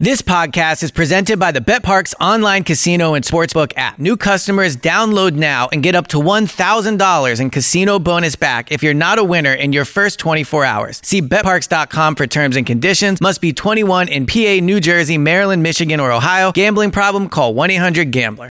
This podcast is presented by the BetParx online casino and sportsbook app. New customers download now and get up to $1,000 in casino bonus back if you're not a winner in your first 24 hours. See betparx.com for terms and conditions. Must be 21 in PA, New Jersey, Maryland, Michigan, or Ohio. Gambling problem? Call 1-800-GAMBLER.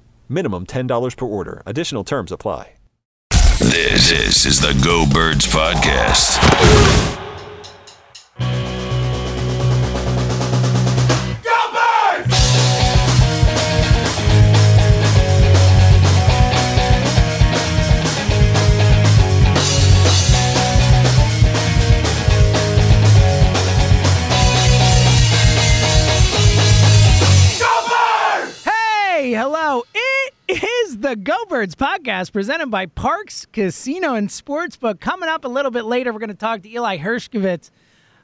Minimum $10 per order. Additional terms apply. This, is the Go Birds Podcast. The Go Birds podcast presented by Parx Casino and Sportsbook. Coming up a little bit later, we're going to talk to Eli Hershkovitz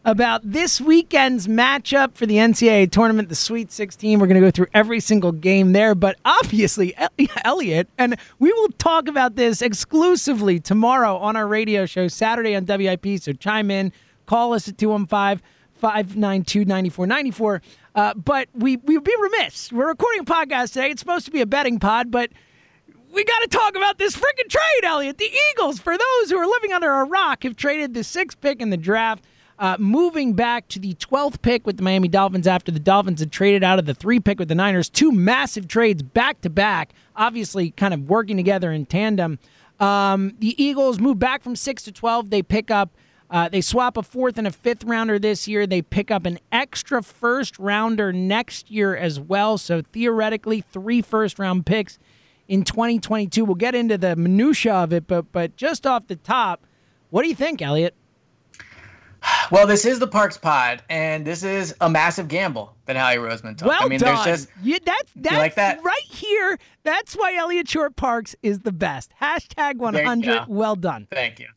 about this weekend's matchup for the NCAA tournament, the Sweet 16. We're going to go through every single game there, but obviously, Elliot, and we will talk about this exclusively tomorrow on our radio show, Saturday on WIP. So chime in, call us at 215 592 9494. Uh, but we we would be remiss. We're recording a podcast today. It's supposed to be a betting pod, but we got to talk about this freaking trade, Elliot. The Eagles, for those who are living under a rock, have traded the sixth pick in the draft, uh, moving back to the 12th pick with the Miami Dolphins after the Dolphins had traded out of the three pick with the Niners. Two massive trades back to back, obviously kind of working together in tandem. Um, the Eagles move back from 6 to 12. They pick up. Uh, they swap a fourth and a fifth rounder this year. They pick up an extra first rounder next year as well. So theoretically, three first round picks in 2022. We'll get into the minutia of it, but but just off the top, what do you think, Elliot? Well, this is the Parx Pod, and this is a massive gamble that Howie Roseman took. Well I mean, done. there's just You- that's that's like that? right here. That's why Elliot Shorr-Parks is the best. Hashtag 100. Well done. Thank you.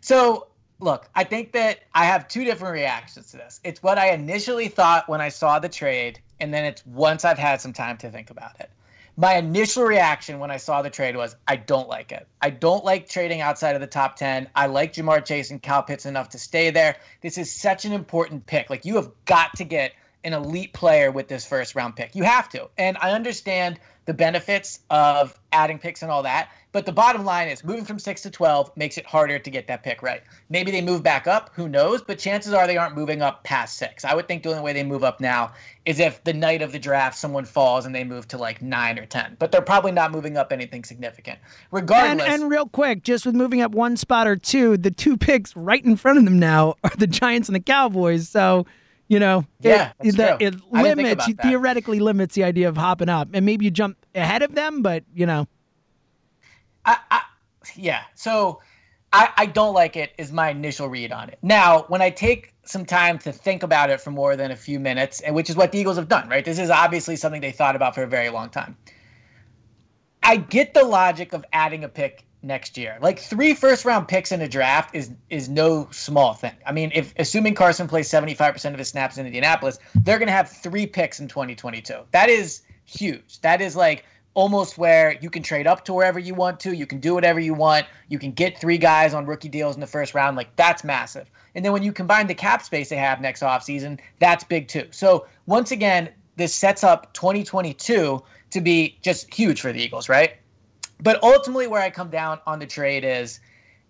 So, look, I think that I have two different reactions to this. It's what I initially thought when I saw the trade, and then it's once I've had some time to think about it. My initial reaction when I saw the trade was, I don't like it. I don't like trading outside of the top 10. I like Ja'Marr Chase and Kyle Pitts enough to stay there. This is such an important pick. Like, you have got to get an elite player with this first round pick. You have to. And I understand the benefits of adding picks and all that. But the bottom line is moving from 6 to 12 makes it harder to get that pick right. Maybe they move back up, who knows? But chances are they aren't moving up past 6. I would think the only way they move up now is if the night of the draft someone falls and they move to like 9 or 10. But they're probably not moving up anything significant. And, Regardless, and real quick, just with moving up one spot or two, the two picks right in front of them now are the Giants and the Cowboys. So, you know, Yeah, it, the- it I didn't think limits, theoretically limits the idea of hopping up. And maybe you jump ahead of them, but, you know, I, I yeah. So I, I don't like it is my initial read on it. Now, when I take some time to think about it for more than a few minutes, and which is what the Eagles have done, right? This is obviously something they thought about for a very long time. I get the logic of adding a pick next year. Like three first round picks in a draft is is no small thing. I mean, if assuming Carson plays 75% of his snaps in Indianapolis, they're going to have three picks in 2022. That is huge. That is like almost where you can trade up to wherever you want to. You can do whatever you want. You can get three guys on rookie deals in the first round. Like that's massive. And then when you combine the cap space they have next offseason, that's big too. So once again, this sets up 2022 to be just huge for the Eagles, right? But ultimately, where I come down on the trade is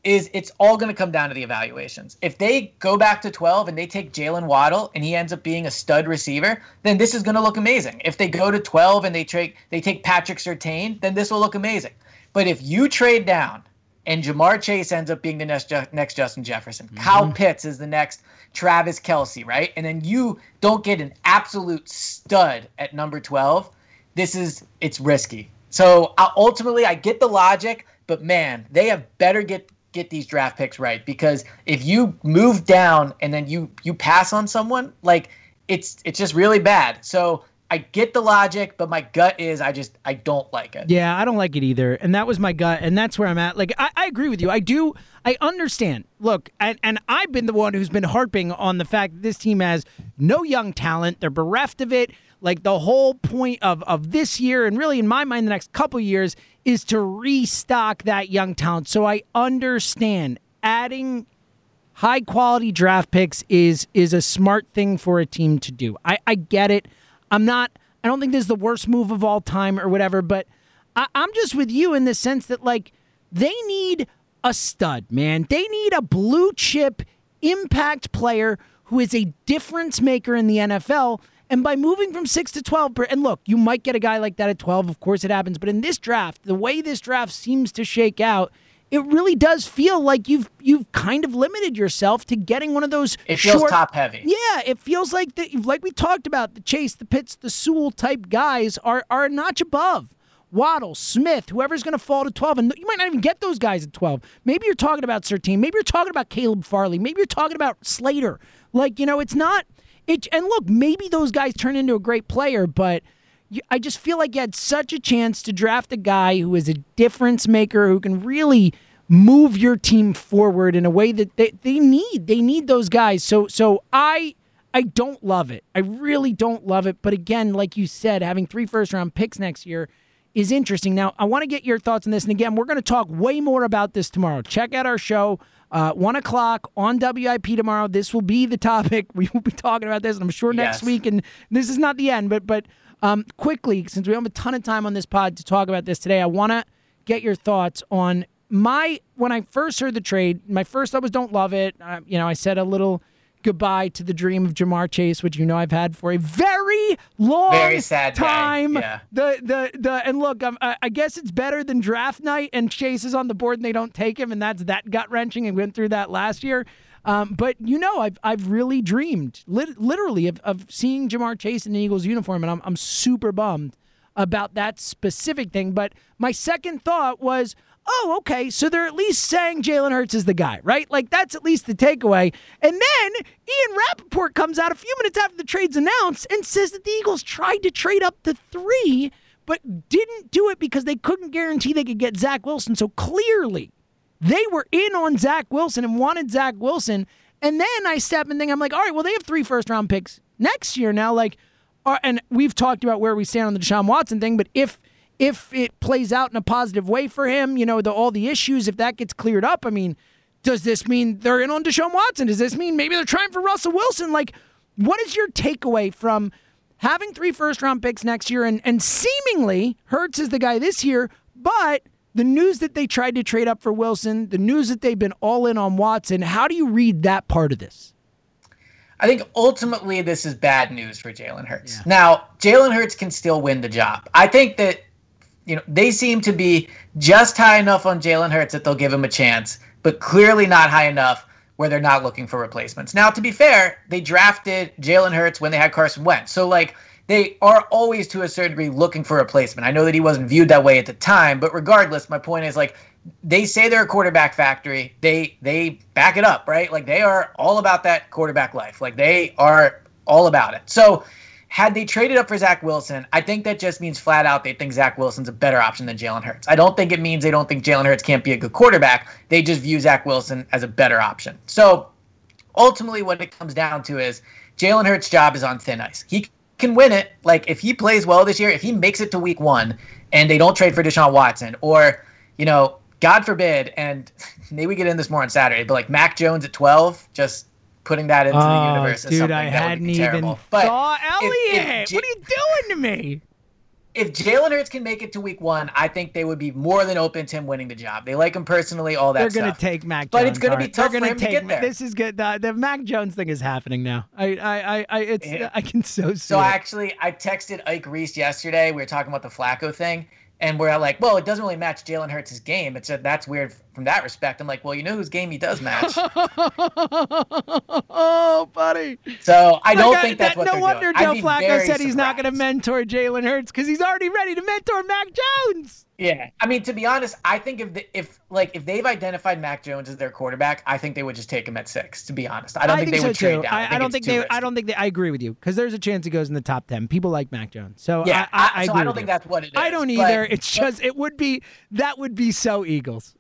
is it's all going to come down to the evaluations. If they go back to 12 and they take Jaylen Waddle and he ends up being a stud receiver, then this is going to look amazing. If they go to 12 and they take they take Patrick Surtain, then this will look amazing. But if you trade down and Ja'Marr Chase ends up being the next next Justin Jefferson, mm-hmm. Kyle Pitts is the next Travis Kelce, right? And then you don't get an absolute stud at number 12. This is it's risky. So uh, ultimately, I get the logic, but man, they have better get get these draft picks right because if you move down and then you you pass on someone, like it's it's just really bad. So I get the logic, but my gut is I just I don't like it. Yeah, I don't like it either. And that was my gut, and that's where I'm at. Like I, I agree with you. I do I understand. Look, and, and I've been the one who's been harping on the fact that this team has no young talent. They're bereft of it. Like the whole point of of this year, and really in my mind, the next couple years, is to restock that young talent. So I understand adding high quality draft picks is is a smart thing for a team to do. I, I get it. I'm not I don't think this is the worst move of all time or whatever, but I, I'm just with you in the sense that like they need a stud, man. They need a blue chip impact player who is a difference maker in the NFL and by moving from six to 12, and look, you might get a guy like that at 12. Of course it happens. But in this draft, the way this draft seems to shake out, it really does feel like you've you've kind of limited yourself to getting one of those. It feels short, top heavy. Yeah, it feels like that. Like we talked about, the Chase, the Pitts, the Sewell type guys are are a notch above. Waddle, Smith, whoever's going to fall to 12. And you might not even get those guys at 12. Maybe you're talking about Surtain. Maybe you're talking about Caleb Farley. Maybe you're talking about Slater. Like, you know, it's not it, and look, maybe those guys turn into a great player, but you, I just feel like you had such a chance to draft a guy who is a difference maker who can really move your team forward in a way that they, they need. They need those guys. So so I I don't love it. I really don't love it. But again, like you said, having three first round picks next year is interesting. Now, I want to get your thoughts on this. And again, we're going to talk way more about this tomorrow. Check out our show. Uh, one o'clock on WIP tomorrow. This will be the topic. We will be talking about this, and I'm sure next yes. week. And this is not the end, but but um, quickly, since we don't have a ton of time on this pod to talk about this today, I want to get your thoughts on my when I first heard the trade. My first thought was don't love it. Uh, you know, I said a little goodbye to the dream of Ja'Marr Chase, which you know I've had for a very long very sad time. Yeah. The the the and look, I'm, I guess it's better than draft night and Chase is on the board and they don't take him, and that's that gut wrenching. And went through that last year. Um, but you know, I've I've really dreamed, lit- literally, of, of seeing Ja'Marr Chase in the Eagles uniform, and I'm I'm super bummed about that specific thing. But my second thought was, oh, okay, so they're at least saying Jalen Hurts is the guy, right? Like that's at least the takeaway. And then Ian Rapoport comes out a few minutes after the trade's announced and says that the Eagles tried to trade up to three, but didn't do it because they couldn't guarantee they could get Zach Wilson. So clearly they were in on Zach Wilson and wanted Zach Wilson. And then I step and think, I'm like, all right, well, they have three first round picks next year now. Like, uh, and we've talked about where we stand on the Deshaun Watson thing, but if if it plays out in a positive way for him, you know, the, all the issues, if that gets cleared up, I mean, does this mean they're in on Deshaun Watson? Does this mean maybe they're trying for Russell Wilson? Like, what is your takeaway from having three first round picks next year and, and seemingly Hurts is the guy this year, but the news that they tried to trade up for Wilson, the news that they've been all in on Watson, how do you read that part of this? I think ultimately this is bad news for Jalen Hurts. Yeah. Now, Jalen Hurts can still win the job. I think that you know, they seem to be just high enough on Jalen Hurts that they'll give him a chance, but clearly not high enough where they're not looking for replacements. Now, to be fair, they drafted Jalen Hurts when they had Carson Wentz. So, like, they are always to a certain degree looking for a replacement. I know that he wasn't viewed that way at the time, but regardless, my point is like they say they're a quarterback factory. They they back it up, right? Like they are all about that quarterback life. Like they are all about it. So had they traded up for Zach Wilson, I think that just means flat out they think Zach Wilson's a better option than Jalen Hurts. I don't think it means they don't think Jalen Hurts can't be a good quarterback. They just view Zach Wilson as a better option. So ultimately, what it comes down to is Jalen Hurts' job is on thin ice. He can win it. Like if he plays well this year, if he makes it to week one and they don't trade for Deshaun Watson, or, you know, God forbid, and maybe we get in this more on Saturday, but like Mac Jones at 12, just putting that into oh, the universe dude, I hadn't even but thought, Elliot, if, if, what are you doing to me? if Jalen Hurts can make it to week one, I think they would be more than open to him winning the job. They like him personally, all that They're going to take Mac But Jones. it's gonna be tough They're for him to get there. This is good. The, the Mac Jones thing is happening now. I, I, I, I it's, Yeah. I can so see So it. Actually I texted Ike Reese yesterday. We were talking about the Flacco thing, and we're like, well, it doesn't really match Jalen Hurts' game. It's a, that's weird from that respect. I'm like, well, you know whose game he does match. oh, buddy. so I don't Like, think that's that- what no they're wonder doing. I'd Joe Flacco said he's not going to mentor Jalen Hurts because he's already ready to mentor Mac Jones. Yeah, I mean, to be honest, I think if the, if like if they've identified Mac Jones as their quarterback, I think they would just take him at six. To be honest, I don't think, they so would trade down. I, I don't think they. risky. I don't think they. I agree with you because there's a chance he goes in the top ten. People like Mac Jones, so Yeah, I, I, I, I so I don't think you. that's what it is. I don't but- either. it's but- just it would be that would be so Eagles.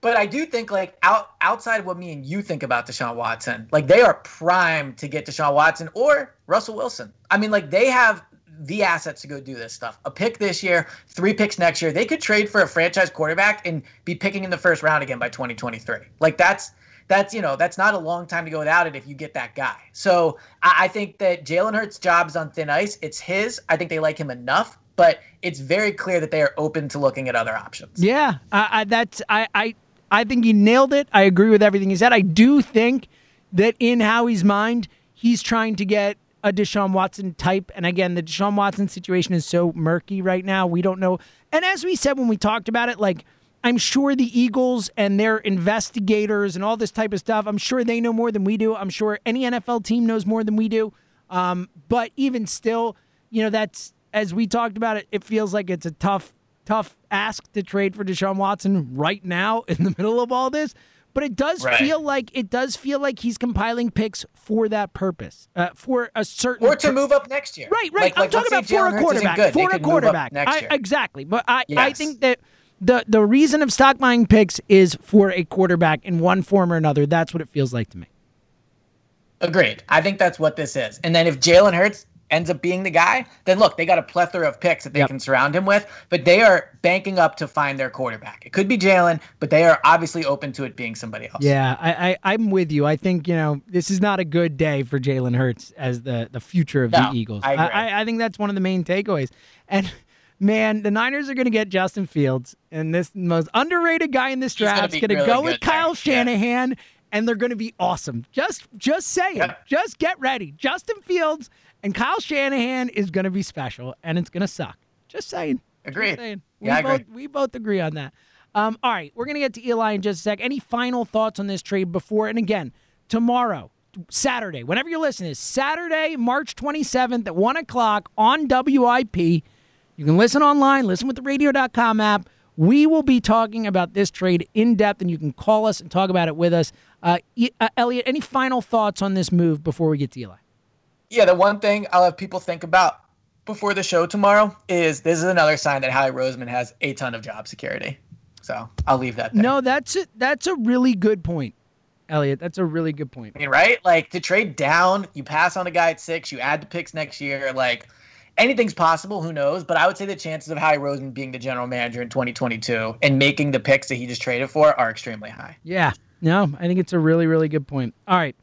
But I do think like out outside of what me and you think about Deshaun Watson, like they are primed to get Deshaun Watson or Russell Wilson. I mean, like they have the assets to go do this stuff. A pick this year, three picks next year. They could trade for a franchise quarterback and be picking in the first round again by 2023. Like that's that's you know that's not a long time to go without it if you get that guy. So I, think that Jalen Hurts' job is on thin ice. It's his. I think they like him enough, but it's very clear that they are open to looking at other options. Yeah, I, I, that's I, I I think he nailed it. I agree with everything he said. I do think that in Howie's mind, he's trying to get a Deshaun Watson type. And again, the Deshaun Watson situation is so murky right now. We don't know. And as we said when we talked about it, like I'm sure the Eagles and their investigators and all this type of stuff, I'm sure they know more than we do. I'm sure any NFL team knows more than we do. Um, but even still, you know, that's as we talked about it, it feels like it's a tough, tough ask to trade for Deshaun Watson right now in the middle of all this. But it does Right. feel like it does feel like he's compiling picks for that purpose, uh, for a certain Or to move up next year. Right, right. Like- I'm like, talking about for Jalen a quarterback. good, they For a could move up quarterback. next I, exactly. But I, I think that the the reason of stock buying picks is for a quarterback in one form or another. That's what it feels like to me. Agreed. I think that's what this is. And then if Jalen Hurts ends up being the guy, then look, they got a plethora of picks that they Yep. can surround him with, but they are banking up to find their quarterback. It could be Jalen, but they are obviously open to it being somebody else. Yeah, I, I I'm with you. I think you know this is not a good day for Jalen Hurts as the the future of No, the Eagles. I. I, I think that's one of the main takeaways. And man, the Niners are going to get Justin Fields, and this most underrated guy in this draft is going to really go with there. Kyle Yeah. Shanahan. And they're going to be awesome. Just, just saying. Yep. Just get ready. Justin Fields and Kyle Shanahan is going to be special, and it's going to suck. Just saying. Just Agreed. saying. Yeah, I we both agree. we both agree on that. Um, all right, we're gonna get to Eli in just a sec. Any final thoughts on this trade before? And again, tomorrow, Saturday, whenever you're listening, is Saturday, March 27th at one o'clock on WIP. You can listen online, listen with the radio.com app. We will be talking about this trade in depth, and you can call us and talk about it with us. Uh, uh, Elliot, any final thoughts on this move before we get to Eli? Yeah, the one thing I'll have people think about before the show tomorrow is this is another sign that Howie Roseman has a ton of job security. So I'll leave that there. No, that's a, that's a really good point, Elliot. That's a really good point. I mean, right? Like to trade down, you pass on a guy at six, you add the picks next year. Like anything's possible. Who knows? But I would say the chances of Howie Roseman being the general manager in 2022 and making the picks that he just traded for are extremely high. Yeah. No, I think it's a really, really good point. All right.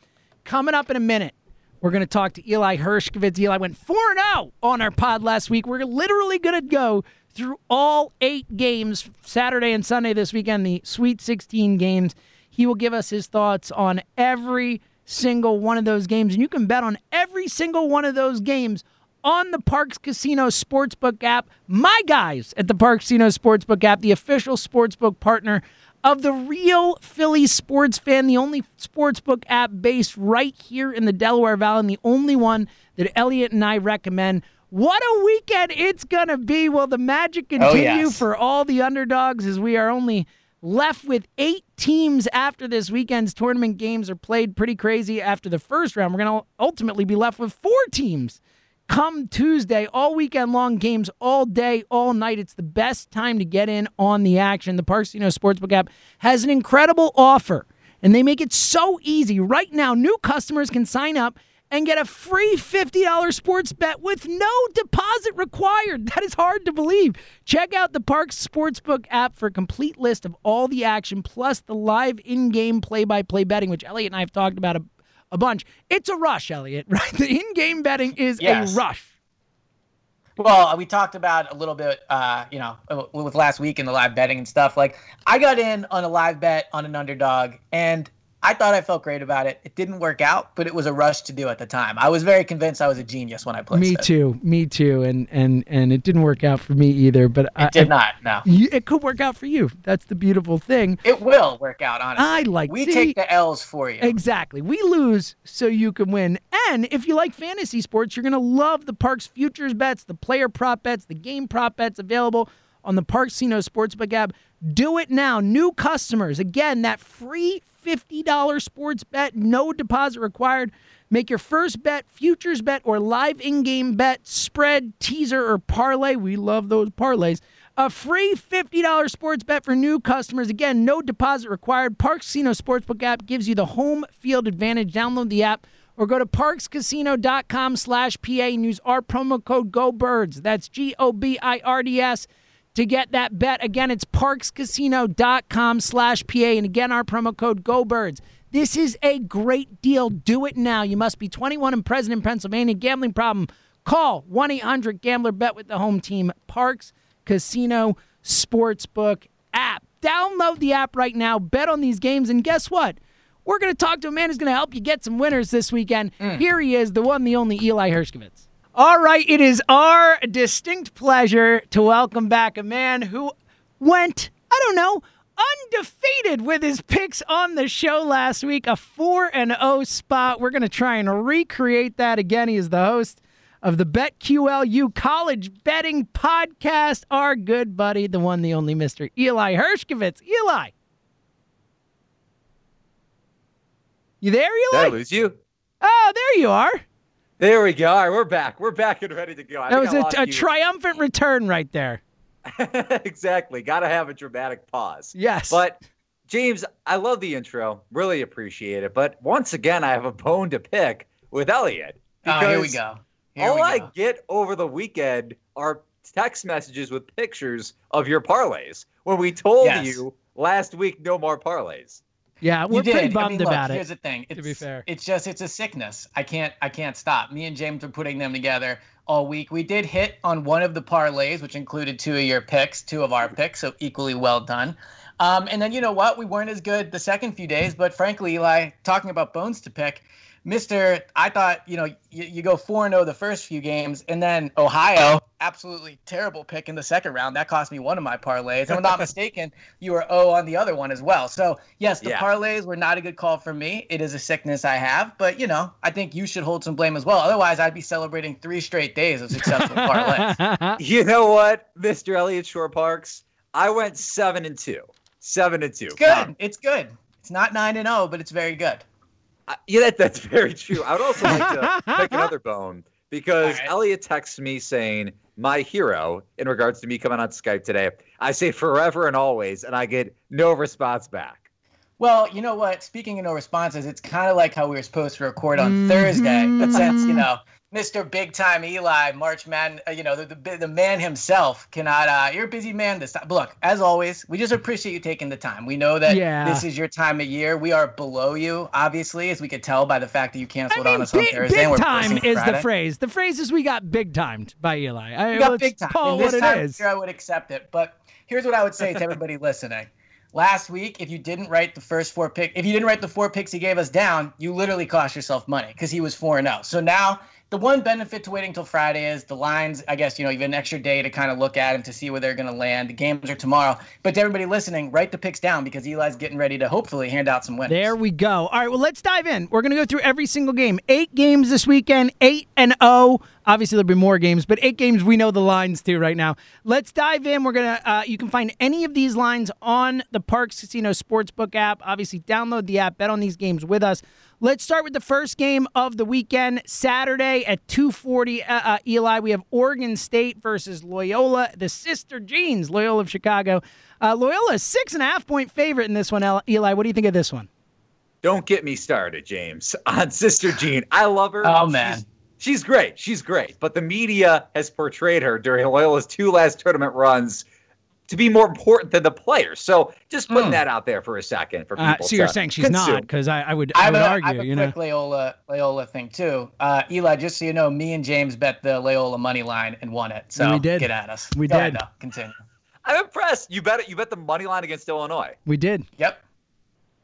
Coming up in a minute, we're going to talk to Eli Hershkovitz. Eli went 4 0 on our pod last week. We're literally going to go through all eight games Saturday and Sunday this weekend, the Sweet 16 games. He will give us his thoughts on every single one of those games. And you can bet on every single one of those games on the Parx Casino Sportsbook app. My guys at the Parx Casino Sportsbook app, the official sportsbook partner of the real Philly sports fan, the only sportsbook app based right here in the Delaware Valley, and the only one that Elliot and I recommend. What a weekend it's going to be. Will the magic Oh, continue yes. for all the underdogs as we are only left with eight teams after this weekend's tournament games are played pretty crazy after the first round. We're going to ultimately be left with four teams come Tuesday, all weekend long games, all day, all night. It's the best time to get in on the action. The Parx Casino Sportsbook app has an incredible offer, and they make it so easy. Right now, new customers can sign up and get a free $50 sports bet with no deposit required. That is hard to believe. Check out the Parx Sportsbook app for a complete list of all the action, plus the live in game play by play betting, which Elliot and I have talked about a, a bunch. It's a rush, Elliot, right? The in game betting is Yes. a rush. Well, we talked about a little bit, uh, you know, with last week and the live betting and stuff. Like, I got in on a live bet on an underdog, and I thought I felt great about it. It didn't work out, but it was a rush to do at the time. I was very convinced I was a genius when I played. Me it. too. Me too. And and and it didn't work out for me either. But It I, did not. No, you- it could work out for you. That's the beautiful thing. it will work out. Honestly, I like. we see, take the L's for you. Exactly. We lose so you can win. And if you like fantasy sports, you're going to love the Parx futures bets, the player prop bets, the game prop bets available on the Parx Casino Sportsbook app. Do it now. New customers, again, that free $50 sports bet, no deposit required. Make your first bet, futures bet, or live in game bet, spread, teaser, or parlay. We love those parlays. A free $50 sports bet for new customers. Again, no deposit required. Parx Casino Sportsbook app gives you the home field advantage. Download the app or go to parxcasino.com slash PA and use our promo code GOBIRDS. That's G O B I R D S to get that bet. Again, it's parxcasino.com slash PA. And again, our promo code GOBIRDS. This is a great deal. Do it now. You must be 21 and present in Pennsylvania. Gambling problem? Call 1 800 Gambler Bet with the home team. Parx Casino Sportsbook app. Download the app right now. Bet on these games. And guess what? We're going to talk to a man who's going to help you get some winners this weekend. Mm. Here he is, the one, the only Eli Hershkovitz. All right, it is our distinct pleasure to welcome back a man who went, I don't know, undefeated with his picks on the show last week, a 4 and 0 spot. We're going to try and recreate that again. He is the host of the BetQLU College Betting Podcast, our good buddy, the one, the only Mr. Eli Hershkovitz. Eli. You there, Eli? I Eli? lose you? Oh, there you are. There we go. All right, we're back. We're back and ready to go. I That think was I a, lost a triumphant return right there. exactly. Got to have a dramatic pause. Yes. But James, I love the intro. Really appreciate it. But once again, I have a bone to pick with Elliot. oh, here we go. Here all we I get over the weekend are text messages with pictures of your parlays when we told Yes. you last week no more parlays. Yeah, we're you did. pretty I bummed mean, look, about Here's it. the thing. It's, be fair. it's just it's a sickness. I can't I can't stop. Me and James are putting them together all week. We did hit on one of the parlays, which included two of your picks, two of our picks, so equally well done. Um, and then you know what? We weren't as good the second few days, but frankly, Eli, talking about bones to pick, Mister, I thought you know you, you go four and zero the first few games, and then Ohio, absolutely terrible pick in the second round. That cost me one of my parlays. If I'm not mistaken, you were 0 on the other one as well. So yes, the Yeah. parlays were not a good call for me. It is a sickness I have, but you know I think you should hold some blame as well. Otherwise, I'd be celebrating three straight days of successful parlays. You know what, Mr. Elliot Shorr-Parks? I went seven and two. Seven and two. It's good. It's good. It's not nine and zero, but it's very good. I- yeah, that, that's very true. I would also like to pick another bone because All right. Elliot texts me saying, my hero, in regards to me coming on Skype today. I say forever and always, and I get no response back. Well, you know what? Speaking of no responses, it's kind of like how we were supposed to record on Thursday, but since you mm-hmm. know Mr. Big Time Eli, March Man, uh, you know the, the the man himself cannot. Uh, you're a busy man this time. But look, as always, we just appreciate you taking the time. We know that Yeah. this is your time of year. We are below you, obviously, as we could tell by the fact that you I canceled mean, on us on big, Thursday. big time is the phrase. The phrase is we got big timed by Eli. I, We got big time. Call it what this it time of is. year, I would accept it. But here's what I would say to everybody listening. Last week, if you didn't write the first four pick, if you didn't write the four picks he gave us down, you literally cost yourself money because he was four and zero. So now the one benefit to waiting till Friday is the lines. I guess you know you have an extra day to kind of look at them to see where they're going to land. The games are tomorrow. But to everybody listening, write the picks down because Eli's getting ready to hopefully hand out some winners. There we go. All right, well, let's dive in. We're going to go through every single game. Eight games this weekend, eight and oh. Obviously, there'll be more games, but eight games we know the lines to right now. Let's dive in. We're gonna. Uh, you can find any of these lines on the Parx Casino Sportsbook app. Obviously, download the app. Bet on these games with us. Let's start with the first game of the weekend, Saturday at 2:40. Uh, uh, Eli, we have Oregon State versus Loyola, the Sister Jeans, Loyola of Chicago. Uh, Loyola is six and a half point favorite in this one. Eli, what do you think of this one? Don't get me started, James, on Sister Jean. I love her. Oh, man. She's, she's great. She's great. But the media has portrayed her during Loyola's two last tournament runs to be more important than the players. So just putting Hmm. that out there for a second for Uh, people. so you're saying she's not because I, I would I I have would a, I argue, have a you know. quick Loyola Loyola thing too. Uh, Eli, just so you know, me and James bet the Loyola money line and won it. So We did. get at us. We Go ahead, did. though. Continue. I'm impressed. You bet it. You bet the money line against Illinois. We did. Yep.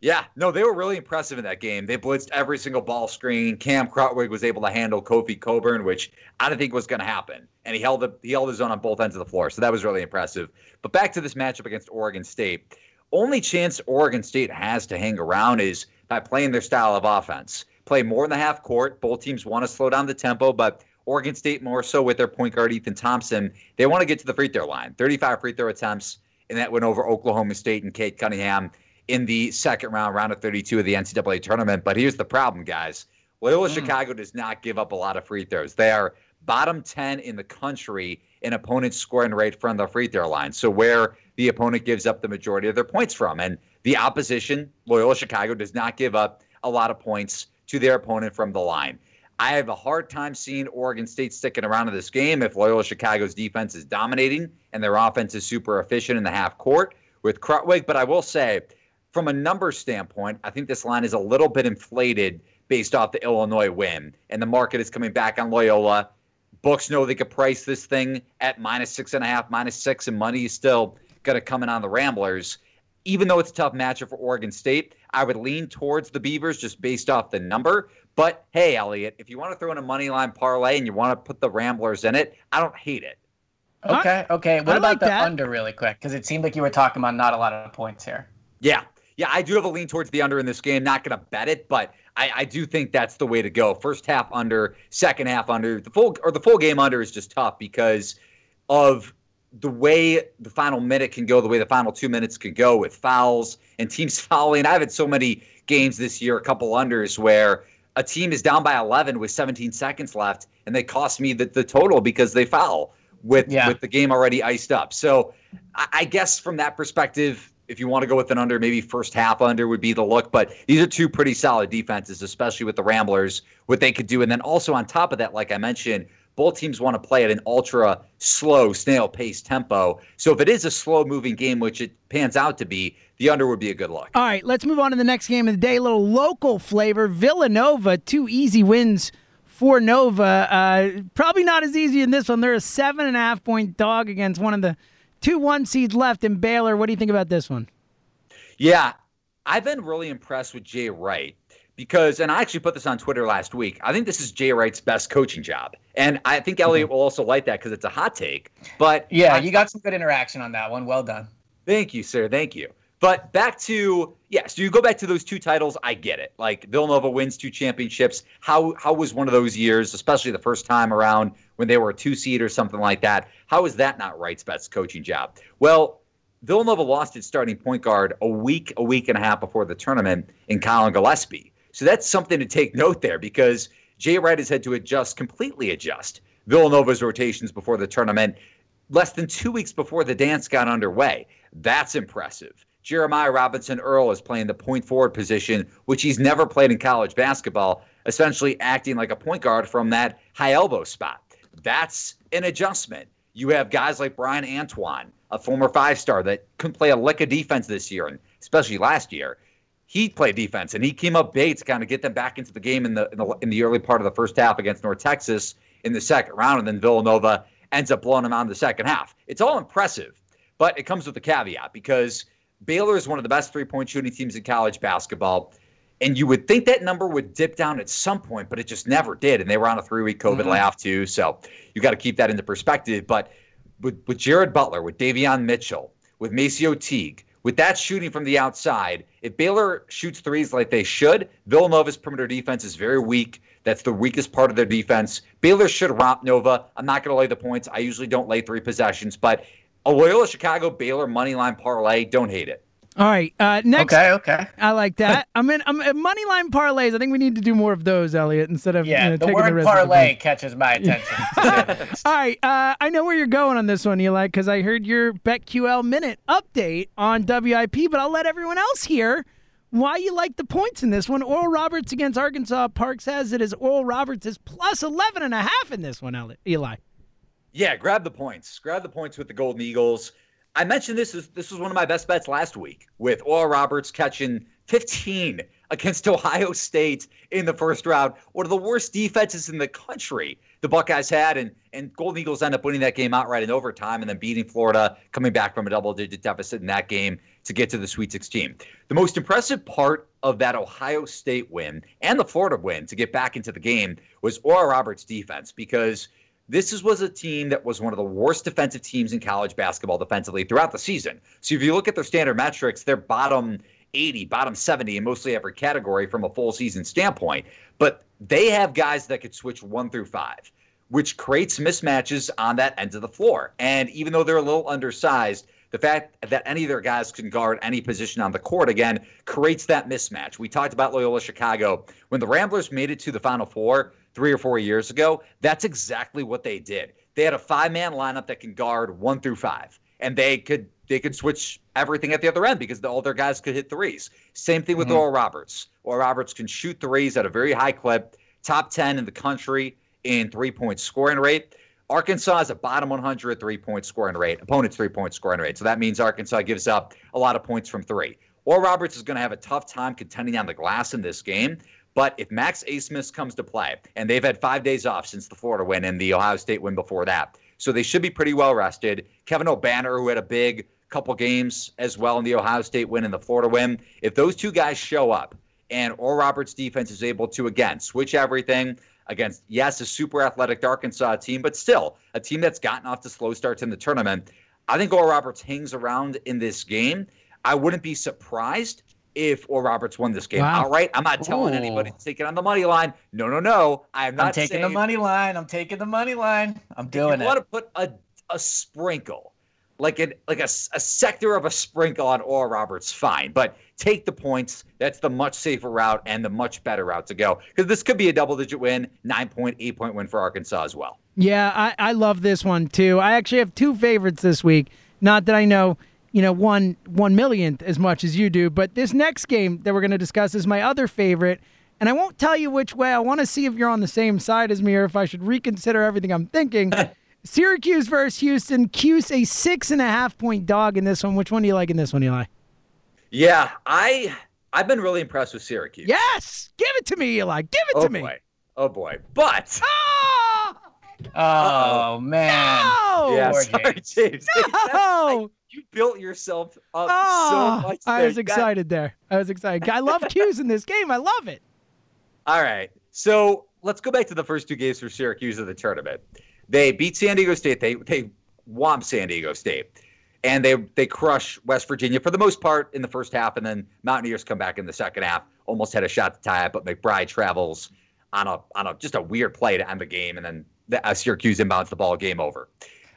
Yeah, no, they were really impressive in that game. They blitzed every single ball screen. Cam Krutwig was able to handle Kofi Cockburn, which I didn't think was going to happen, and he held the, he held his own on both ends of the floor. So that was really impressive. But back to this matchup against Oregon State. Only chance Oregon State has to hang around is by playing their style of offense. Play more in the half court. Both teams want to slow down the tempo, but Oregon State more so with their point guard Ethan Thompson. They want to get to the free throw line. 35 free throw attempts, and that went over Oklahoma State and Cade Cunningham in the second round, round of 32 of the NCAA tournament. But here's the problem, guys. Loyola hmm. Chicago does not give up a lot of free throws. They are bottom 10 in the country in opponents scoring rate from the free throw line. So where the opponent gives up the majority of their points from. And the opposition, Loyola Chicago, does not give up a lot of points to their opponent from the line. I have a hard time seeing Oregon State sticking around in this game if Loyola Chicago's defense is dominating and their offense is super efficient in the half court with Krutwig. But I will say, from a number standpoint, I think this line is a little bit inflated based off the Illinois win. And the market is coming back on Loyola. Books know they could price this thing at minus six and a half, minus six, and money is still going to come in on the Ramblers. Even though it's a tough matchup for Oregon State, I would lean towards the Beavers just based off the number. But hey, Elliot, if you want to throw in a money line parlay and you want to put the Ramblers in it, I don't hate it. Okay. Okay. What I about like the that. under really quick? Because it seemed like you were talking about not a lot of points here. Yeah. Yeah, I do have a lean towards the under in this game. Not going to bet it, but I, I do think that's the way to go. First half under, second half under. The full or the full game under is just tough because of the way the final minute can go, the way the final two minutes can go with fouls and teams fouling. I've had so many games this year, a couple unders where a team is down by 11 with 17 seconds left, and they cost me the, the total because they foul with Yeah. with the game already iced up. So I, I guess from that perspective, if you want to go with an under, maybe first half under would be the look. But these are two pretty solid defenses, especially with the Ramblers, what they could do. And then also on top of that, like I mentioned, both teams want to play at an ultra slow, snail pace tempo. So if it is a slow moving game, which it pans out to be, the under would be a good look. All right, let's move on to the next game of the day. A little local flavor. Villanova, two easy wins for Nova. Uh, probably not as easy in this one. They're a seven and a half point dog against one of the two one seeds left in Baylor. What do you think about this one? Yeah, I've been really impressed with Jay Wright because, and I actually put this on Twitter last week. I think this is Jay Wright's best coaching job, and I think Elliot will also like that because it's a hot take. But Yeah, I- you got some good interaction on that one. Well done. Thank you, sir. Thank you. But back to yeah, so you go back to those two titles. I get it. Like Villanova wins two championships. How how was one of those years, especially the first time around when they were a two seed or something like that? How is that not Wright's best coaching job? Well, Villanova lost its starting point guard a week, a week and a half before the tournament in Collin Gillespie. So that's something to take note there because Jay Wright has had to adjust, completely adjust Villanova's rotations before the tournament less than two weeks before the dance got underway. That's impressive. Jeremiah Robinson Earl is playing the point forward position, which he's never played in college basketball, essentially acting like a point guard from that high elbow spot. That's an adjustment. You have guys like Bryan Antoine, a former five star that couldn't play a lick of defense this year, and especially last year. He played defense and he came up big to kind of get them back into the game in the, in the in the early part of the first half against North Texas in the second round, and then Villanova ends up blowing them out in the second half. It's all impressive, but it comes with a caveat because Baylor is one of the best three point shooting teams in college basketball. And you would think that number would dip down at some point, but it just never did. And they were on a three week COVID mm-hmm. layoff, too. So you got to keep that into perspective. But with, with Jared Butler, with Davion Mitchell, with MaCio Teague, with that shooting from the outside, if Baylor shoots threes like they should, Villanova's perimeter defense is very weak. That's the weakest part of their defense. Baylor should romp Nova. I'm not going to lay the points. I usually don't lay three possessions, but a Loyola Chicago Baylor money line parlay, don't hate it. All right, uh, next. Okay. Okay. I like that. I'm in. I'm uh, money line parlays. I think we need to do more of those, Elliot, instead of Yeah, you know, the taking word risk with the parlay points. catches my attention. All right, uh, I know where you're going on this one, Eli, because I heard your BetQL minute update on WIP, but I'll let everyone else hear why you like the points in this one. Oral Roberts against Arkansas. Parx says it is Oral Roberts is plus 11 and a half in this one, Eli. Yeah, grab the points. Grab the points with the Golden Eagles. I mentioned this is this was one of my best bets last week with Oral Roberts catching 15 against Ohio State in the first round. One of the worst defenses in the country the Buckeyes had, and and Golden Eagles end up winning that game outright in overtime, and then beating Florida, coming back from a double-digit deficit in that game to get to the Sweet 16. The most impressive part of that Ohio State win and the Florida win to get back into the game was Oral Roberts' defense because this was a team that was one of the worst defensive teams in college basketball defensively throughout the season. So if you look at their standard metrics, they're bottom 80, bottom 70 in mostly every category from a full season standpoint. But they have guys that could switch one through five, which creates mismatches on that end of the floor. And even though they're a little undersized, the fact that any of their guys can guard any position on the court again creates that mismatch. We talked about Loyola Chicago. When the Ramblers made it to the Final Four three or four years ago, that's exactly what they did. They had a five man lineup that can guard one through five, and they could they could switch everything at the other end because all their guys could hit threes. Same thing with mm-hmm. Oral Roberts. Oral Roberts can shoot threes at a very high clip, top 10 in the country in three point scoring rate. Arkansas is a bottom 100 three point scoring rate, opponent's three point scoring rate. So that means Arkansas gives up a lot of points from three. Or Roberts is going to have a tough time contending on the glass in this game. But if Max Abmas comes to play, and they've had five days off since the Florida win and the Ohio State win before that, so they should be pretty well rested. Kevin Obanor, who had a big couple games as well in the Ohio State win and the Florida win, if those two guys show up and Oral Roberts' defense is able to, again, switch everything, against, yes, a super athletic Arkansas team, but still a team that's gotten off to slow starts in the tournament. I think Oral Roberts hangs around in this game. I wouldn't be surprised if or Roberts won this game wow. outright. I'm not telling Ooh. anybody to take it on the money line. No, no, no. I'm not I'm taking saying, the money line. I'm taking the money line. I'm doing you it. want to put a, a sprinkle like a like a, a sector of a sprinkle on Oral Roberts, fine. But take the points. That's the much safer route and the much better route to go because this could be a double digit win, nine point, eight point win for Arkansas as well. Yeah, I, I love this one too. I actually have two favorites this week. Not that I know, you know, one one millionth as much as you do, but this next game that we're going to discuss is my other favorite. And I won't tell you which way. I want to see if you're on the same side as me or if I should reconsider everything I'm thinking. Syracuse versus Houston. Cuse a six and a half point dog in this one. Which one do you like in this one, Eli? Yeah, I I've been really impressed with Syracuse. Yes, give it to me, Eli. Give it oh to boy. me. Oh boy, Oh boy. but. Oh, oh man! No! Yeah, sorry, James. No! You built yourself up oh, so much. I was excited there. I was excited. I love Cuse in this game. I love it. All right, so let's go back to the first two games for Syracuse of the tournament. They beat San Diego State. They they womp San Diego State, and they they crush West Virginia for the most part in the first half, and then Mountaineers come back in the second half. Almost had a shot to tie it, but McBride travels on a on a just a weird play to end the game, and then the, uh, Syracuse inbounds the ball. Game over.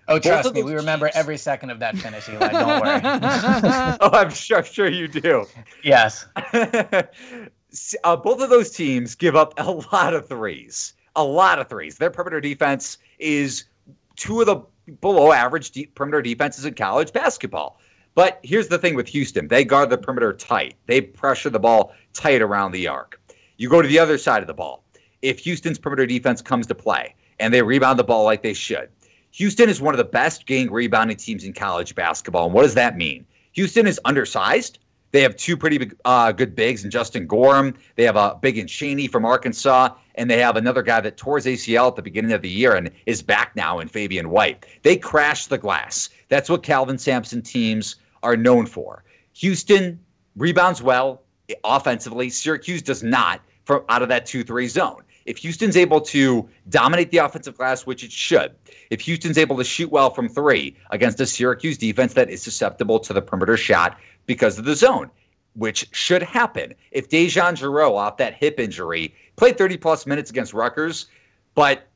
Oh, trust me, we remember teams. every second of that finish, Eli. Don't worry. oh, I'm sure, I'm sure you do. Yes. uh, both of those teams give up a lot of threes a lot of threes. Their perimeter defense is two of the below average deep perimeter defenses in college basketball. But here's the thing with Houston they guard the perimeter tight, they pressure the ball tight around the arc. You go to the other side of the ball. If Houston's perimeter defense comes to play and they rebound the ball like they should, Houston is one of the best gang rebounding teams in college basketball. And what does that mean? Houston is undersized. They have two pretty big, uh, good bigs in Justin Gorham. They have a big in Chaney from Arkansas, and they have another guy that tore his ACL at the beginning of the year and is back now in Fabian White. They crash the glass. That's what Kelvin Sampson teams are known for. Houston rebounds well offensively. Syracuse does not from out of that 2-3 zone. If Houston's able to dominate the offensive glass, which it should, if Houston's able to shoot well from three against a Syracuse defense that is susceptible to the perimeter shot, because of the zone, which should happen. If DeJon Jarreau, off that hip injury, played 30 plus minutes against Rutgers, but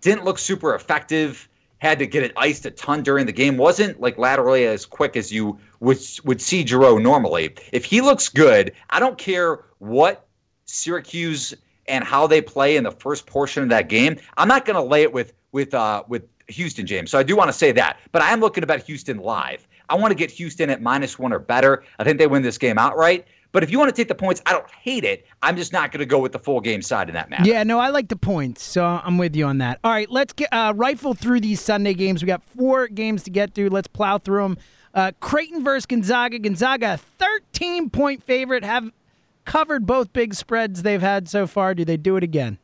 didn't look super effective, had to get it iced a ton during the game, wasn't like laterally as quick as you would would see Jarreau normally. If he looks good, I don't care what Syracuse and how they play in the first portion of that game. I'm not going to lay it with with uh, with Houston, James. So I do want to say that, but I am looking about Houston live. I want to get Houston at minus one or better. I think they win this game outright. But if you want to take the points, I don't hate it. I'm just not going to go with the full game side in that matter. Yeah, no, I like the points, so I'm with you on that. All right, let's get uh, rifle through these Sunday games. We got four games to get through. Let's plow through them. Uh, Creighton versus Gonzaga. Gonzaga, 13 point favorite, have covered both big spreads they've had so far. Do they do it again?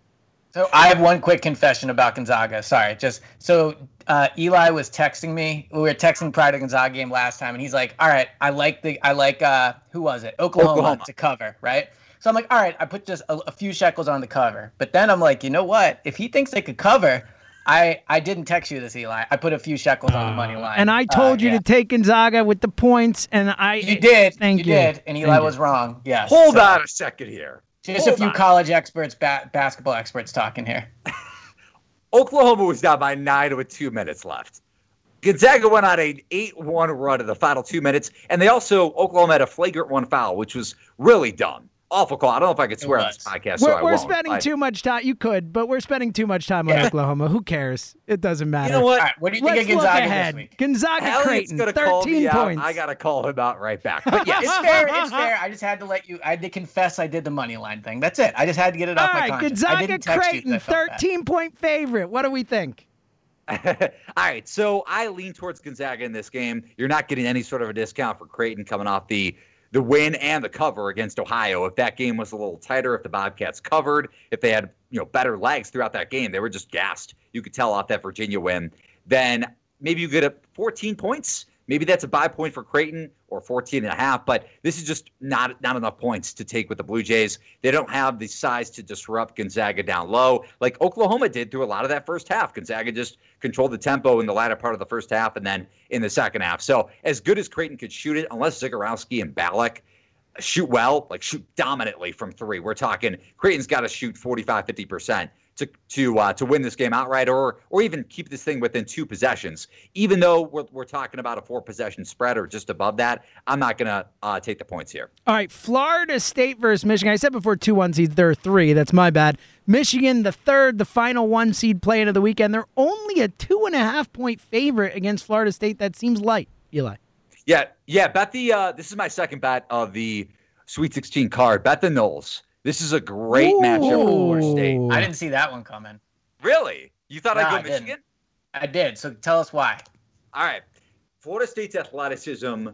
So I have one quick confession about Gonzaga. Sorry, just so uh, Eli was texting me. We were texting prior to Gonzaga game last time, and he's like, "All right, I like the I like uh, who was it? Oklahoma, Oklahoma. to cover, right?" So I'm like, "All right, I put just a, a few shekels on the cover." But then I'm like, you know what? If he thinks they could cover, I I didn't text you this, Eli. I put a few shekels on the money line, And I told Uh, you yeah. to take Gonzaga with the points, and I You did. Thank you. you. did, and Eli Thank you. was wrong. Yes. Hold So, on a second here. Just Hold a few on. college experts, ba- basketball experts talking here. Oklahoma was down by nine with two minutes left. Gonzaga went on an 8 1 run in the final two minutes, and they also, Oklahoma had a flagrant one foul, which was really dumb. Awful call. I don't know if I could swear on this podcast, We're, I we're won't. spending but- too much time. You could, but we're spending too much time on Oklahoma. Who cares? It doesn't matter. You know what? All right, what do you think Let's of look Gonzaga ahead. this week? Gonzaga Elliot's Creighton, gonna 13 me points. out. I gotta call him out right back. But yes, It's fair. It's fair. I just had to let you. I had to confess I did the money line thing. That's it. I just had to get it All off my right, conscience. I Gonzaga didn't text you 'cause Creighton, I felt bad. 13 point favorite. What do we think? All right, so I lean towards Gonzaga in this game. You're not getting any sort of a discount for Creighton coming off the the win and the cover against Ohio. If that game was a little tighter, if the Bobcats covered, if they had you know better legs throughout that game, they were just gassed. You could tell off that Virginia win. Then maybe you get up 14 points. Maybe that's a buy point for Creighton or 14 and a half, but this is just not not enough points to take with the Blue Jays. They don't have the size to disrupt Gonzaga down low like Oklahoma did through a lot of that first half. Gonzaga just controlled the tempo in the latter part of the first half and then in the second half. So as good as Creighton could shoot it, unless Zegarowski and Ballock shoot well, like shoot dominantly from three, we're talking Creighton's got to shoot 45, 50% to to uh, to win this game outright or or even keep this thing within two possessions. Even though we're, we're talking about a four possession spread or just above that, I'm not going to uh, take the points here. All right, Florida State versus Michigan. I said before two one seeds. There are three. That's my bad. Michigan, the third, the final one seed playing of the weekend. They're only a two and a half point favorite against Florida State. That seems light, Eli. Yeah, yeah. Bet the uh, this is my second bet of the Sweet 16 card. Bet the Noles. This is a great matchup for Florida State. I didn't see that one coming. Really? You thought No, I'd I go didn't. Michigan? I did. So tell us why. All right. Florida State's athleticism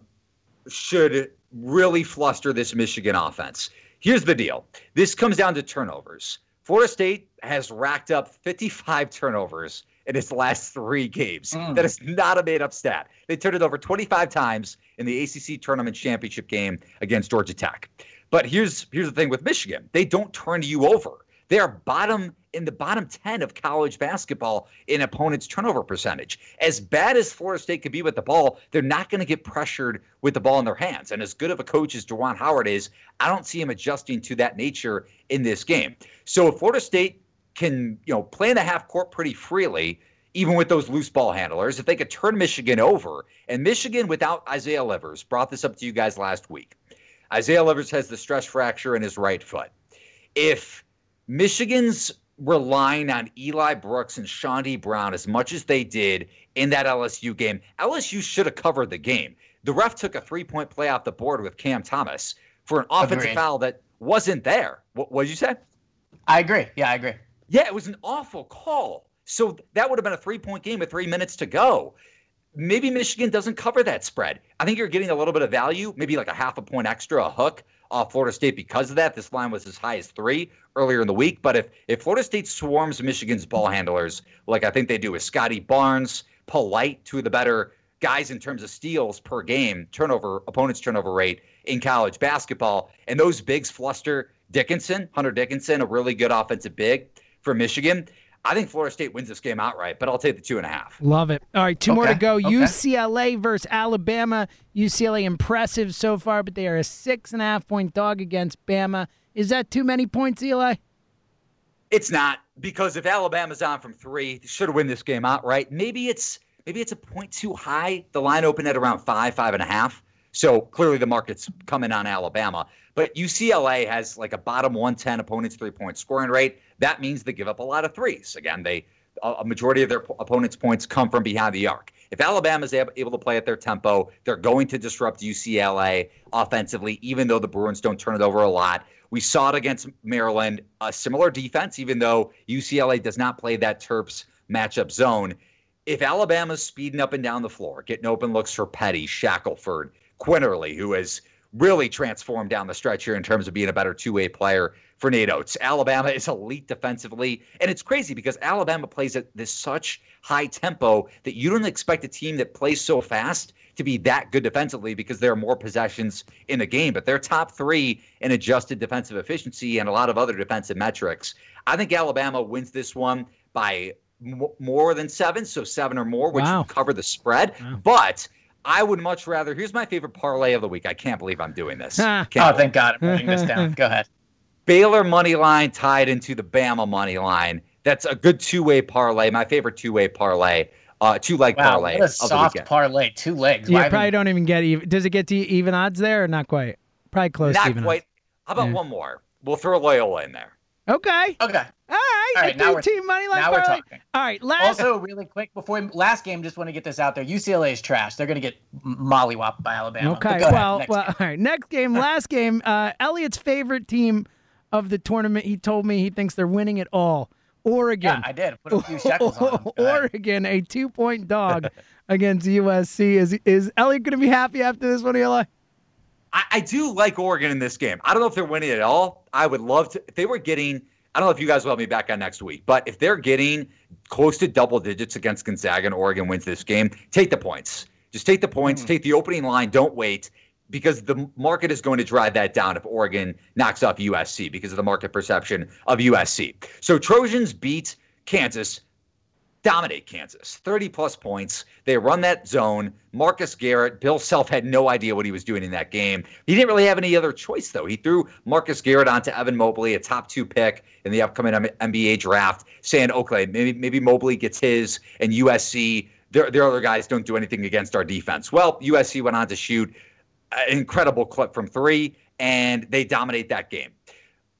should really fluster this Michigan offense. Here's the deal this comes down to turnovers. Florida State has racked up 55 turnovers in its last three games. Mm. That is not a made up stat. They turned it over 25 times in the ACC tournament championship game against Georgia Tech. But here's here's the thing with Michigan. They don't turn you over. They are bottom in the bottom 10 of college basketball in opponents' turnover percentage. As bad as Florida State could be with the ball, they're not going to get pressured with the ball in their hands. And as good of a coach as Juwan Howard is, I don't see him adjusting to that nature in this game. So if Florida State can, you know, play in the half court pretty freely, even with those loose ball handlers, if they could turn Michigan over, and Michigan without Isaiah Livers brought this up to you guys last week. Isaiah Livers has the stress fracture in his right foot. If Michigan's relying on Eli Brooks and Chaundee Brown as much as they did in that LSU game, LSU should have covered the game. The ref took a three point play off the board with Cam Thomas for an offensive foul that wasn't there. What did you say? I agree. Yeah, I agree. Yeah, it was an awful call. So that would have been a three point game with three minutes to go. Maybe Michigan doesn't cover that spread. I think you're getting a little bit of value, maybe like a half a point extra, a hook off Florida State because of that. This line was as high as three earlier in the week. But if if Florida State swarms Michigan's ball handlers, like I think they do with Scottie Barnes, Polite, two of the better guys in terms of steals per game, turnover, opponent's turnover rate in college basketball, and those bigs fluster Dickinson, Hunter Dickinson, a really good offensive big for Michigan. I think Florida State wins this game outright, but I'll take the two and a half. Love it. All right, two more to go. okay. UCLA versus Alabama. UCLA impressive so far, but they are a six and a half point dog against Bama. Is that too many points, Eli? It's not because if Alabama's on from three, they should win this game outright. Maybe it's maybe it's a point too high. The line opened at around five, five and a half. So clearly the market's coming on Alabama. But UCLA has like a bottom 110 opponent's three point scoring rate. That means they give up a lot of threes. Again, they a, majority of their opponents' points come from behind the arc. If Alabama is able to play at their tempo, they're going to disrupt UCLA offensively, even though the Bruins don't turn it over a lot. We saw it against Maryland, a similar defense, even though UCLA does not play that Terps matchup zone. If Alabama's speeding up and down the floor, getting open looks for Petty, Shackelford, Quinerly, who has really transformed down the stretch here in terms of being a better two way player for Nate Oats. Alabama is elite defensively. And it's crazy because Alabama plays at this such high tempo that you don't expect a team that plays so fast to be that good defensively because there are more possessions in the game. But they're top three in adjusted defensive efficiency and a lot of other defensive metrics. I think Alabama wins this one by more than seven, so seven or more, which Wow. would cover the spread. But I would much rather. Here's my favorite parlay of the week. I can't believe I'm doing this. Ah. Can't Oh, thank God. I'm writing this down. Go ahead. Baylor money line tied into the Bama money line. That's a good two way parlay. My favorite two way parlay, uh, two leg Wow, parlay what a of soft weekend. parlay. Two legs. You Why probably haven't- don't even get even. Does it get to even odds there or not quite? Probably close to Not even quite. How about Yeah. one more? We'll throw Loyola in there. Okay. Okay. All right. Right, now we're- team money line now we're talking. All right. Last. Also, really quick before we, last game, just want to get this out there. UCLA is trash. They're going to get mollywopped by Alabama. Okay. go ahead, Well, well, game. all right. Next game, last game. Uh, Elliot's favorite team of the tournament. He told me he thinks they're winning it all. Oregon. yeah, I did put a few shekels on. 'em. Go ahead. Oregon, a two-point dog against USC. Is is Elliot going to be happy after this one, Eli? I, I do like Oregon in this game. I don't know if they're winning at all. I would love to. If they were getting, I don't know if you guys will have me back on next week, but if they're getting close to double digits against Gonzaga and Oregon wins this game, take the points. Just take the points, Hmm. take the opening line. Don't wait because the market is going to drive that down if Oregon knocks off USC because of the market perception of USC. So Trojans beat Kansas dominate Kansas. 30 plus points. They run that zone. Marcus Garrett, Bill Self had no idea what he was doing in that game. He didn't really have any other choice, though. He threw Marcus Garrett onto Evan Mobley, a top two pick in the upcoming NBA draft, saying, okay, maybe, maybe Mobley gets his and USC, their, their other guys don't do anything against our defense. Well, USC went on to shoot an incredible clip from three, and they dominate that game.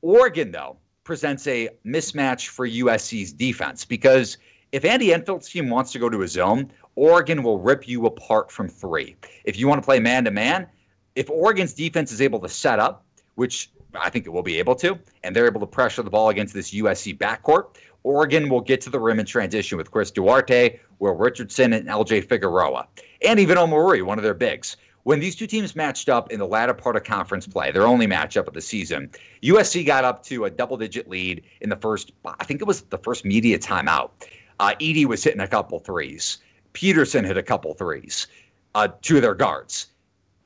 Oregon, though, presents a mismatch for USC's defense because if Andy Enfield's team wants to go to a zone, Oregon will rip you apart from three. If you want to play man to man, if Oregon's defense is able to set up, which I think it will be able to, and they're able to pressure the ball against this USC backcourt, Oregon will get to the rim in transition with Chris Duarte, Will Richardson, and LJ Figueroa, and even Omari, one of their bigs. When these two teams matched up in the latter part of conference play, their only matchup of the season, USC got up to a double digit lead in the first, I think it was the first media timeout. Uh, Eaddy was hitting a couple threes. Peterson hit a couple threes. Uh, two of their guards.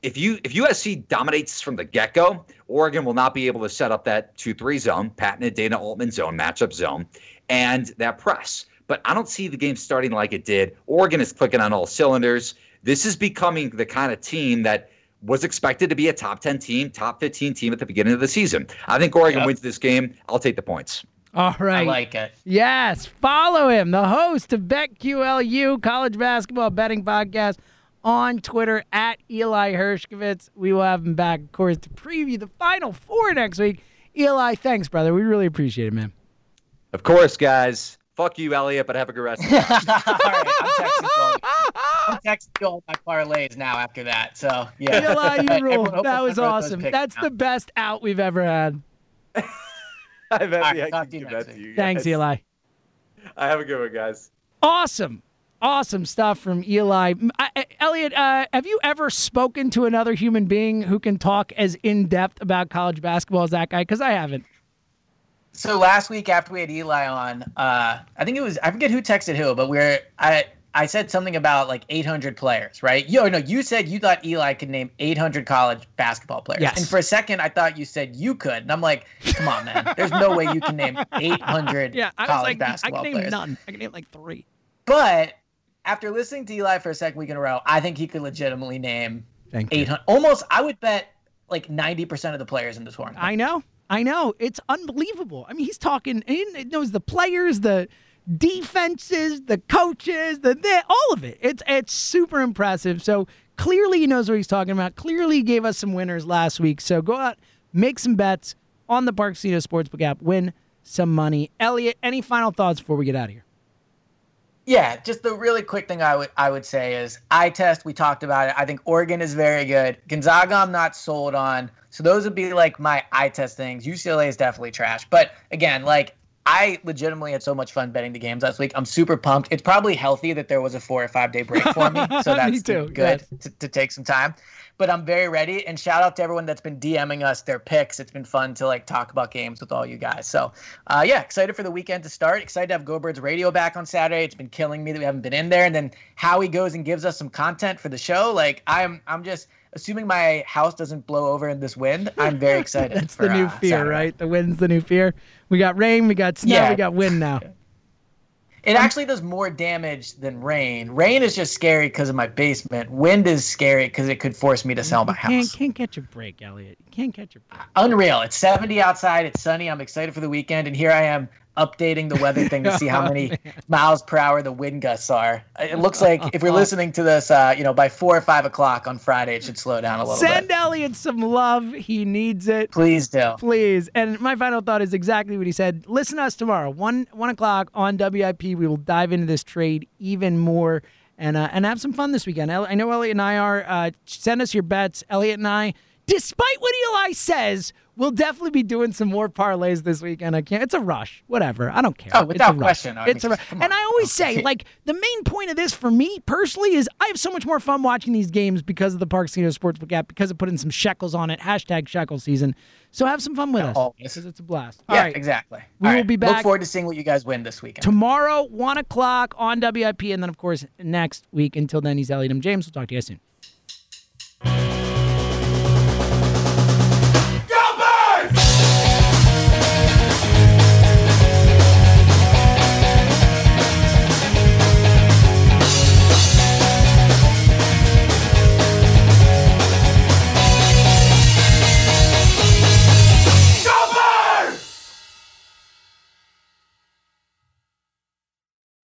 If you if USC dominates from the get go, Oregon will not be able to set up that two three zone, patented Dana Altman zone, matchup zone, and that press. But I don't see the game starting like it did. Oregon is clicking on all cylinders. This is becoming the kind of team that was expected to be a top 10 team, top 15 team at the beginning of the season. I think Oregon Yep. wins this game. I'll take the points. All right. I like it. Yes, follow him, the host of BetQLU College Basketball Betting Podcast on Twitter at Eli Hershkovich. We will have him back, of course, to preview the Final Four next week. Eli, thanks, brother. We really appreciate it, man. Of course, guys. Fuck you, Elliot, but have a good rest. of the all right, I'm texting you all. I'm texting all my parlays now after that. So yeah. Eli, you rule. That was awesome. That's down. the best out we've ever had. I'm happy right, I can give that to week. you Thanks. Eli. I have a good one, guys. Awesome. Awesome stuff from Eli. M- I- I- Elliot, uh, have you ever spoken to another human being who can talk as in depth about college basketball as that guy? Because I haven't. So last week after we had Eli on, uh, I think it was I forget who texted who, but we're I I said something about like 800 players, right? Yo, no, you said you thought Eli could name 800 college basketball players, Yes. and for a second I thought you said you could, and I'm like, come on, man, there's no way you can name 800 Yeah, I was college like, I can name players. none. I can name like three. But after listening to Eli for a second week in a row, I think he could legitimately name Thank you. 800. Almost, I would bet like 90% of the players in the tournament. I know. I know. It's unbelievable. I mean, he's talking, he knows the players, the defenses, the coaches, the, the all of it. It's it's super impressive. So clearly he knows what he's talking about. Clearly he gave us some winners last week. So go out, make some bets on the Parx Casino Sportsbook app, win some money. Elliot, any final thoughts before we get out of here? Yeah, just the really quick thing I would I would say is eye test. We talked about it. I think Oregon is very good. Gonzaga, I'm not sold on. So those would be like my eye test things. UCLA is definitely trash. But again, like I legitimately had so much fun betting the games last week. I'm super pumped. It's probably healthy that there was a four or five day break for me, so that's Me too, good yes. to, to take some time. But I'm very ready. And shout out to everyone that's been DMing us their picks. It's been fun to like talk about games with all you guys. So uh, yeah, excited for the weekend to start. Excited to have Go Birds Radio back on Saturday. It's been killing me that we haven't been in there. And then Howie goes and gives us some content for the show. Like I'm I'm just assuming my house doesn't blow over in this wind. I'm very excited. That's for, the new uh, fear, Saturday. right? The wind's the new fear. We got rain, we got snow, Yeah. we got wind now. It actually does more damage than rain. Rain is just scary because of my basement. Wind is scary because it could force me to sell my You can't, house. can't catch a break, Elliot. You can't catch a break. Unreal. It's 70 outside. It's sunny. I'm excited for the weekend. And here I am updating the weather thing to see how Oh, many man. miles per hour the wind gusts are. It looks like if you're listening to this, uh, you know, by four or five o'clock on Friday, it should slow down a little Send bit. Send Elliot some love. He needs it. Please do. Please. And my final thought is exactly what he said. Listen to us tomorrow, one one o'clock on WIP. We will dive into this trade even more and uh, and have some fun this weekend. I know Elliot and I are. Uh, send us your bets. Elliot and I, despite what Eli says, we'll definitely be doing some more parlays this weekend. I can't. It's a rush. Whatever. I don't care. Oh, It's without a rush. question. I It's a rush. And. I always say, like, the main point of this for me personally is I have so much more fun watching these games because of the Parx Casino Sportsbook app, because of putting some shekels on it. Hashtag shekel season. So have some fun with us always. because it's a blast. Yeah, All right. exactly. We All will right. be back- Look forward to seeing what you guys win this weekend. Tomorrow, 1 o'clock on WIP. And then, of course, next week. Until then, he's Elliot M. James. We'll talk to you guys soon.